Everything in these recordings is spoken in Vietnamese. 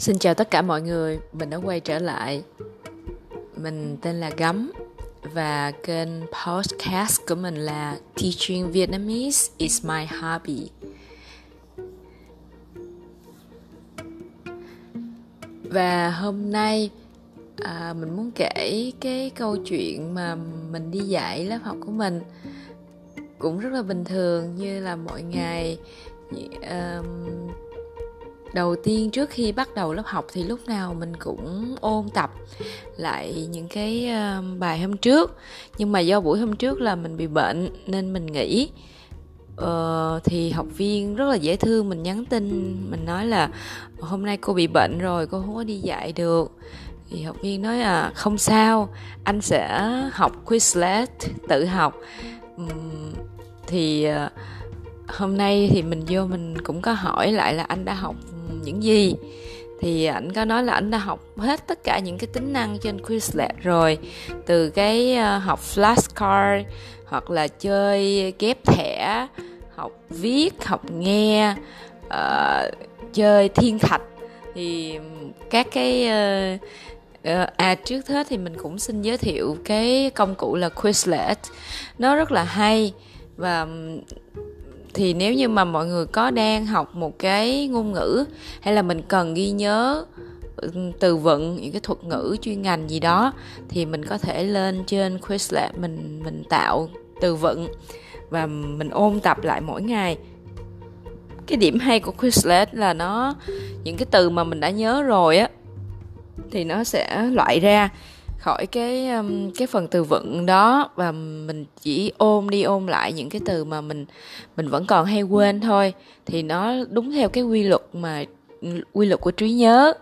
Xin chào tất cả mọi người, mình đã quay trở lại. Mình tên là Gấm và kênh podcast của mình là Teaching Vietnamese is my hobby. Và hôm nay à, mình muốn kể cái câu chuyện mà mình đi dạy lớp học của mình cũng rất là bình thường như là mọi ngày um, đầu tiên trước khi bắt đầu lớp học thì lúc nào mình cũng ôn tập lại những cái bài hôm trước. Nhưng mà do buổi hôm trước là mình bị bệnh nên mình nghỉ. Ờ, thì học viên rất là dễ thương mình nhắn tin mình nói là hôm nay cô bị bệnh rồi cô không có đi dạy được. Thì học viên nói à không sao anh sẽ học Quizlet tự học. Thì ờ, hôm nay thì mình vô mình cũng có hỏi lại là anh đã học những gì. Thì ảnh có nói là ảnh đã học hết tất cả những cái tính năng trên Quizlet rồi. Từ cái ờ, học flashcard hoặc là chơi ghép thẻ học viết học nghe uh, chơi thiên thạch. Thì các cái uh, à trước hết thì mình cũng xin giới thiệu cái công cụ là Quizlet. Nó rất là hay và thì nếu như mà mọi người có đang học một cái ngôn ngữ, hay là mình cần ghi nhớ ừ, từ vựng những cái thuật ngữ chuyên ngành gì đó, thì mình có thể lên trên Quizlet mình mình tạo từ vựng và mình ôn tập lại mỗi ngày. Cái điểm hay của Quizlet là nó, những cái từ mà mình đã nhớ rồi á, thì nó sẽ loại ra khỏi cái um, cái phần từ vựng đó và mình chỉ ôm đi ôm lại những cái từ mà mình mình vẫn còn hay quên thôi, thì nó đúng theo cái quy luật mà, quy luật của trí nhớ.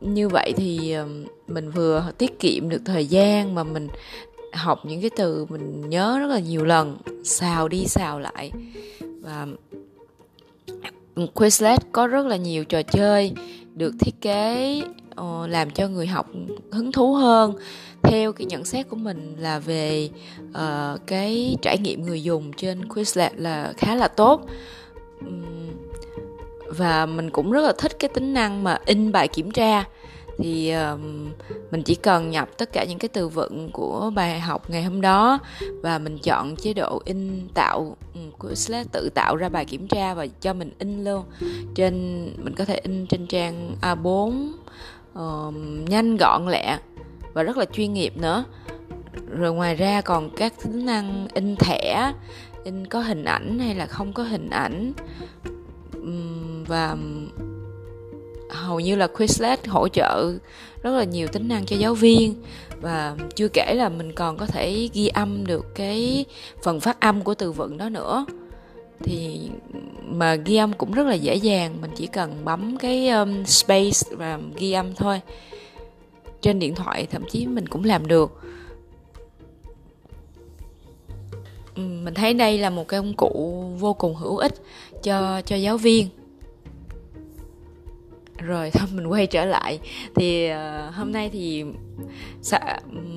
Như vậy thì um, mình vừa tiết kiệm được thời gian mà mình học những cái từ mình nhớ rất là nhiều lần, xào đi xào lại. Và Quizlet có rất là nhiều trò chơi được thiết kế uh, làm cho người học hứng thú hơn. Theo cái nhận xét của mình là về uh, cái trải nghiệm người dùng trên Quizlet là khá là tốt. Um, và mình cũng rất là thích cái tính năng mà in bài kiểm tra. Thì um, mình chỉ cần nhập tất cả những cái từ vựng của bài học ngày hôm đó và mình chọn chế độ in tạo Quizlet tự tạo ra bài kiểm tra và cho mình in luôn. Trên mình có thể in trên trang A4 uh, nhanh gọn lẹ và rất là chuyên nghiệp nữa. Rồi ngoài ra còn các tính năng in thẻ in có hình ảnh hay là không có hình ảnh. Và hầu như là Quizlet hỗ trợ rất là nhiều tính năng cho giáo viên. Và chưa kể là mình còn có thể ghi âm được cái phần phát âm của từ vựng đó nữa thì mà ghi âm cũng rất là dễ dàng mình chỉ cần bấm cái um, space và ghi âm thôi. Trên điện thoại thậm chí mình cũng làm được. Mình thấy đây là một cái công cụ vô cùng hữu ích cho cho giáo viên. Rồi thôi mình quay trở lại. Thì uh, hôm nay thì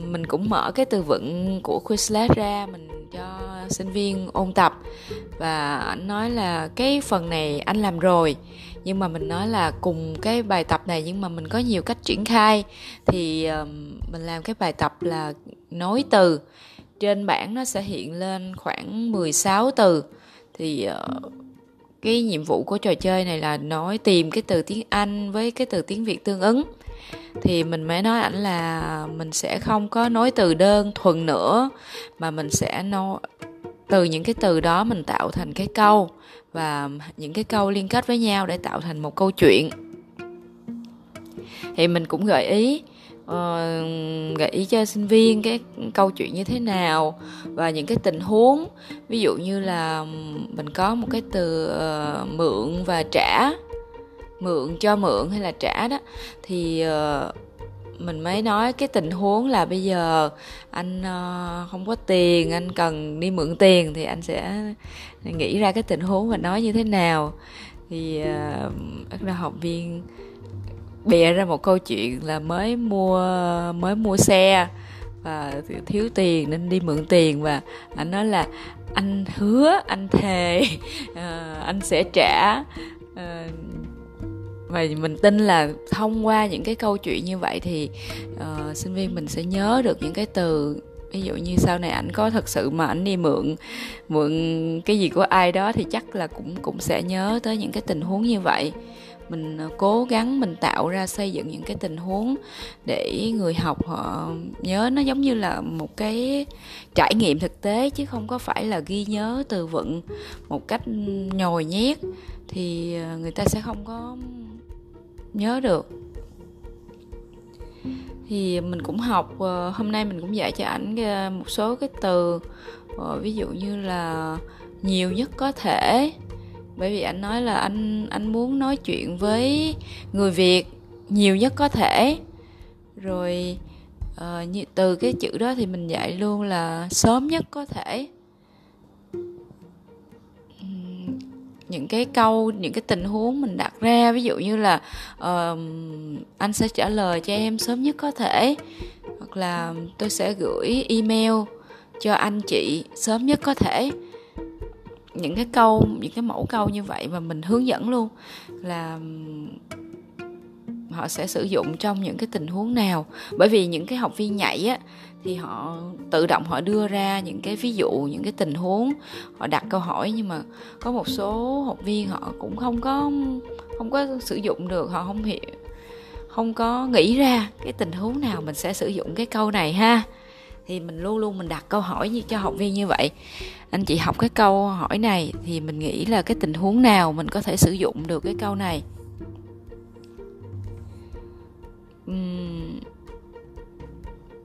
mình cũng mở cái từ vựng của Quizlet ra mình cho sinh viên ôn tập và anh nói là cái phần này anh làm rồi. Nhưng mà mình nói là cùng cái bài tập này nhưng mà mình có nhiều cách triển khai. Thì mình làm cái bài tập là nối từ. Trên bảng nó sẽ hiện lên khoảng 16 từ. Thì ờ, cái nhiệm vụ của trò chơi này là nói tìm cái từ tiếng Anh với cái từ tiếng Việt tương ứng. Thì mình mới nói ảnh là mình sẽ không có nói từ đơn thuần nữa, mà mình sẽ nói từ những cái từ đó mình tạo thành cái câu và những cái câu liên kết với nhau để tạo thành một câu chuyện. Thì mình cũng gợi ý uh, gợi ý cho sinh viên cái câu chuyện như thế nào và những cái tình huống. Ví dụ như là mình có một cái từ uh, mượn và trả mượn cho mượn hay là trả đó thì uh, mình mới nói cái tình huống là bây giờ anh uh, không có tiền anh cần đi mượn tiền thì anh sẽ nghĩ ra cái tình huống và nói như thế nào. Thì uh, bắt đầu học viên bịa ra một câu chuyện là mới mua mới mua xe và thiếu tiền nên đi mượn tiền và anh nói là anh hứa anh thề uh, anh sẽ trả uh, và mình tin là thông qua những cái câu chuyện như vậy thì uh, sinh viên mình sẽ nhớ được những cái từ ví dụ như sau này ảnh có thật sự mà ảnh đi mượn mượn cái gì của ai đó thì chắc là cũng cũng sẽ nhớ tới những cái tình huống như vậy. Mình ờ, cố gắng mình tạo ra xây dựng những cái tình huống để người học họ nhớ nó giống như là một cái trải nghiệm thực tế chứ không có phải là ghi nhớ từ vựng một cách nhồi nhét thì ờ, người ta sẽ không có nhớ được. Thì mình cũng học ờ, hôm nay mình cũng dạy cho ảnh ờ, một số cái từ ờ, ví dụ như là nhiều nhất có thể. Bởi vì anh nói là anh anh muốn nói chuyện với người việt nhiều nhất có thể. Rồi uh, như, từ cái chữ đó thì mình dạy luôn là sớm nhất có thể. Những cái câu những cái tình huống mình đặt ra. Ví dụ như là uh, anh sẽ trả lời cho em sớm nhất có thể. Hoặc là tôi sẽ gửi email cho anh chị sớm nhất có thể. Những cái câu những cái mẫu câu như vậy mà mình hướng dẫn luôn là họ sẽ sử dụng trong những cái tình huống nào. Bởi vì những cái học viên nhảy á, thì họ tự động họ đưa ra những cái ví dụ, những cái tình huống, họ đặt câu hỏi. Nhưng mà có một số học viên họ cũng không có không có sử dụng được, họ không hiểu, không có nghĩ ra cái tình huống nào mình sẽ sử dụng cái câu này ha. Thì mình luôn luôn mình đặt câu hỏi như, cho học viên như vậy. Anh chị học cái câu hỏi này thì mình nghĩ là cái tình huống nào mình có thể sử dụng được cái câu này?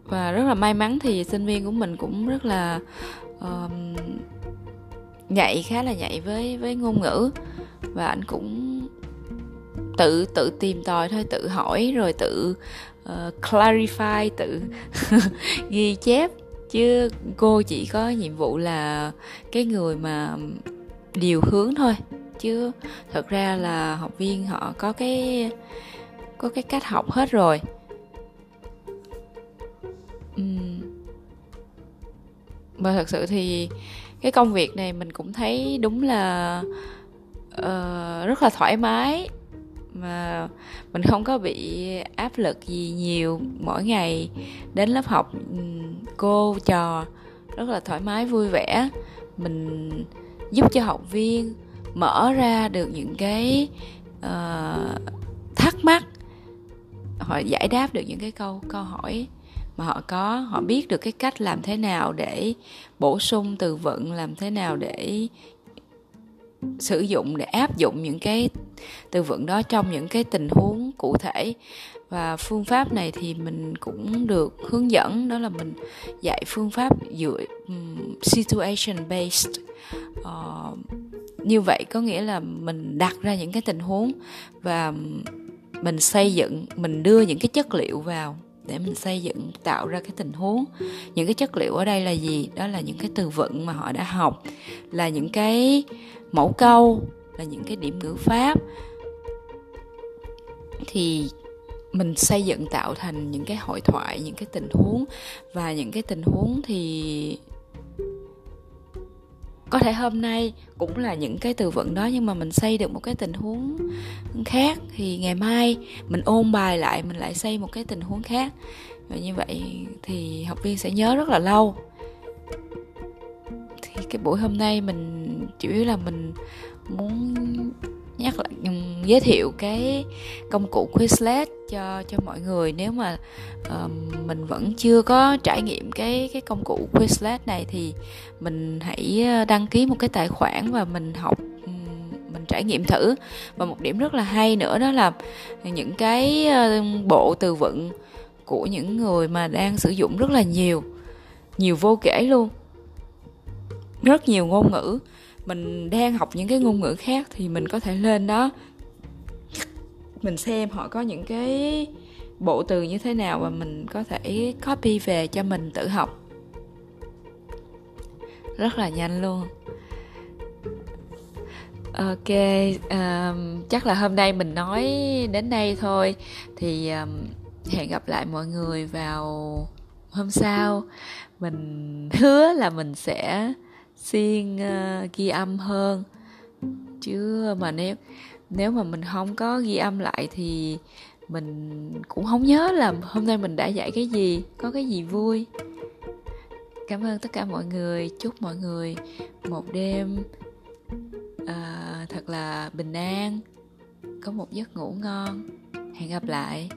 Và rất là may mắn thì sinh viên của mình cũng rất là uh, nhạy khá là nhạy với với ngôn ngữ. Và anh cũng tự tự tìm tòi thôi tự hỏi rồi tự uh, clarify tự ghi chép. Chứ cô chỉ có nhiệm vụ là cái người mà điều hướng thôi. Chứ thật ra là học viên họ có cái có cái cách học hết rồi. Ừ. và thật sự thì cái công việc này mình cũng thấy đúng là uh, rất là thoải mái. Mà mình không có bị áp lực gì nhiều mỗi ngày đến lớp học. Ừ, cô trò rất là thoải mái vui vẻ. Mình giúp cho học viên mở ra được những cái uh, thắc mắc họ giải đáp được những cái câu câu hỏi mà họ có họ biết được cái cách làm thế nào để bổ sung từ vựng làm thế nào để sử dụng để áp dụng những cái từ vựng đó trong những cái tình huống cụ thể. Và phương pháp này thì mình cũng được hướng dẫn đó là mình dạy phương pháp dựa um, situation based. Uh, như vậy có nghĩa là mình đặt ra những cái tình huống và mình xây dựng mình đưa những cái chất liệu vào để mình xây dựng, tạo ra cái tình huống. Những cái chất liệu ở đây là gì? Đó là những cái từ vựng mà họ đã học, là những cái mẫu câu, là những cái điểm ngữ pháp. Thì mình xây dựng tạo thành những cái hội thoại, những cái tình huống. Và những cái tình huống thì có thể hôm nay cũng là những cái từ vựng đó nhưng mà mình xây được một cái tình huống khác thì ngày mai mình ôn bài lại, mình lại xây một cái tình huống khác. Và như vậy thì học viên sẽ nhớ rất là lâu. Thì cái buổi hôm nay mình, chủ yếu là mình muốn nhắc lại giới thiệu cái công cụ Quizlet cho cho mọi người. Nếu mà uh, mình vẫn chưa có trải nghiệm cái cái công cụ Quizlet này thì mình hãy ờ, đăng ký một cái tài khoản và mình học mình trải nghiệm thử. Và một điểm rất là hay nữa đó là những cái ờ, bộ từ vựng của những người mà đang sử dụng rất là nhiều nhiều vô kể luôn. Rất nhiều ngôn ngữ mình đang học những cái ngôn ngữ khác thì mình có thể lên đó. Mình xem họ có những cái bộ từ như thế nào và mình có thể copy về cho mình tự học. Rất là nhanh luôn. Ok um, chắc là hôm nay mình nói đến đây thôi. Thì um, hẹn gặp lại mọi người vào hôm sau. Mình hứa là mình sẽ siêng uh, ờ, ghi âm hơn. Chứ mà nếu nếu mà mình không có ghi âm lại thì mình cũng không nhớ là hôm nay mình đã dạy cái gì có cái gì vui. Cảm ơn tất cả mọi người. Chúc mọi người một đêm uh, thật là bình an có một giấc ngủ ngon. Hẹn gặp lại.